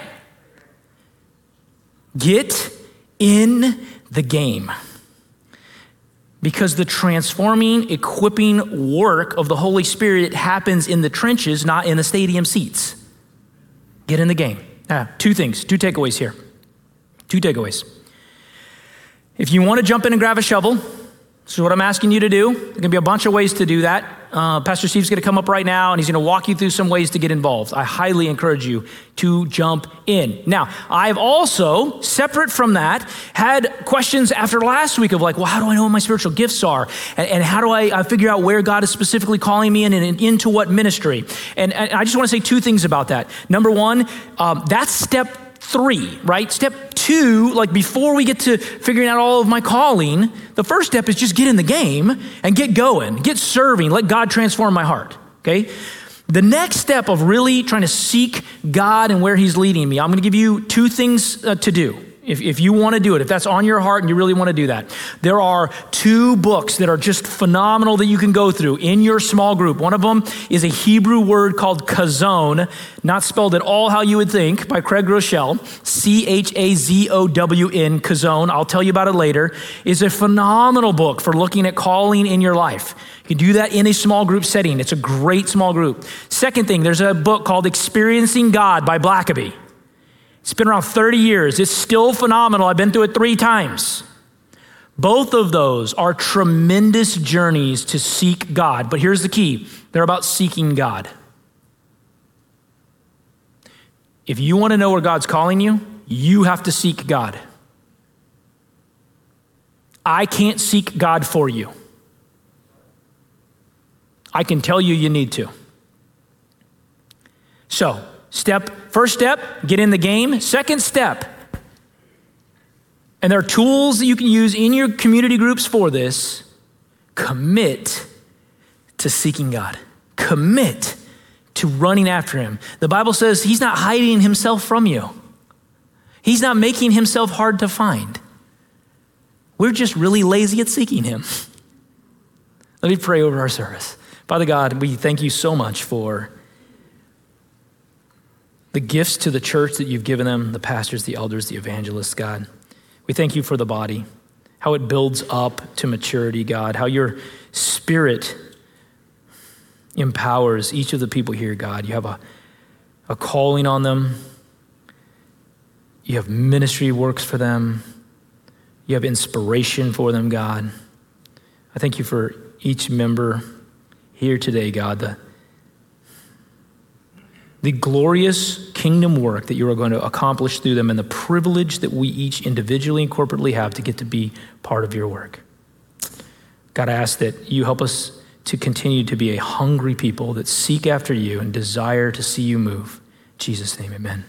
Get in the game. Because the transforming, equipping work of the Holy Spirit happens in the trenches, not in the stadium seats. Get in the game. Ah, two things, two takeaways here. Two takeaways. If you want to jump in and grab a shovel, is what I'm asking you to do. there's gonna be a bunch of ways to do that. Uh, Pastor Steve's going to come up right now and he's going to walk you through some ways to get involved. I highly encourage you to jump in. Now, I've also, separate from that, had questions after last week of like, well, how do I know what my spiritual gifts are? And, and how do I, I, figure out where God is specifically calling me in and, and into what ministry? And, and, I just want to say two things about that. Number one, um, that's step three, right? Step two, like before we get to figuring out all of my calling, the first step is just get in the game and get going, get serving, let God transform my heart, okay? The next step of really trying to seek God and where He's leading me, I'm gonna give you two things uh, to do if, if you want to do it, if that's on your heart and you really want to do that, there are two books that are just phenomenal that you can go through in your small group. One of them is a Hebrew word called chazown, not spelled at all how you would think, by Craig Groeschel, C H A Z O W N, chazown. I'll tell you about it later. Is a phenomenal book for looking at calling in your life. You can do that in a small group setting. It's a great small group. Second thing, there's a book called Experiencing God by Blackaby. It's been around 30 years. It's still phenomenal. I've been through it three times. Both of those are tremendous journeys to seek God. But here's the key they're about seeking God. If you want to know where God's calling you, you have to seek God. I can't seek God for you. I can tell you you need to. So, Step, first step, get in the game. Second step, and there are tools that you can use in your community groups for this. Commit to seeking God. Commit to running after Him. The Bible says He's not hiding Himself from you, He's not making Himself hard to find. We're just really lazy at seeking Him. Let me pray over our service. Father God, we thank you so much for the gifts to the church that you've given them, the pastors, the elders, the evangelists, God. We thank you for the body, how it builds up to maturity, God, how your spirit empowers each of the people here, God. You have a, a calling on them, you have ministry works for them, you have inspiration for them, God. I thank you for each member here today, God, the the glorious kingdom work that you are going to accomplish through them and the privilege that we each individually and corporately have to get to be part of your work. God, I ask that you help us to continue to be a hungry people that seek after you and desire to see you move. In Jesus' name, amen.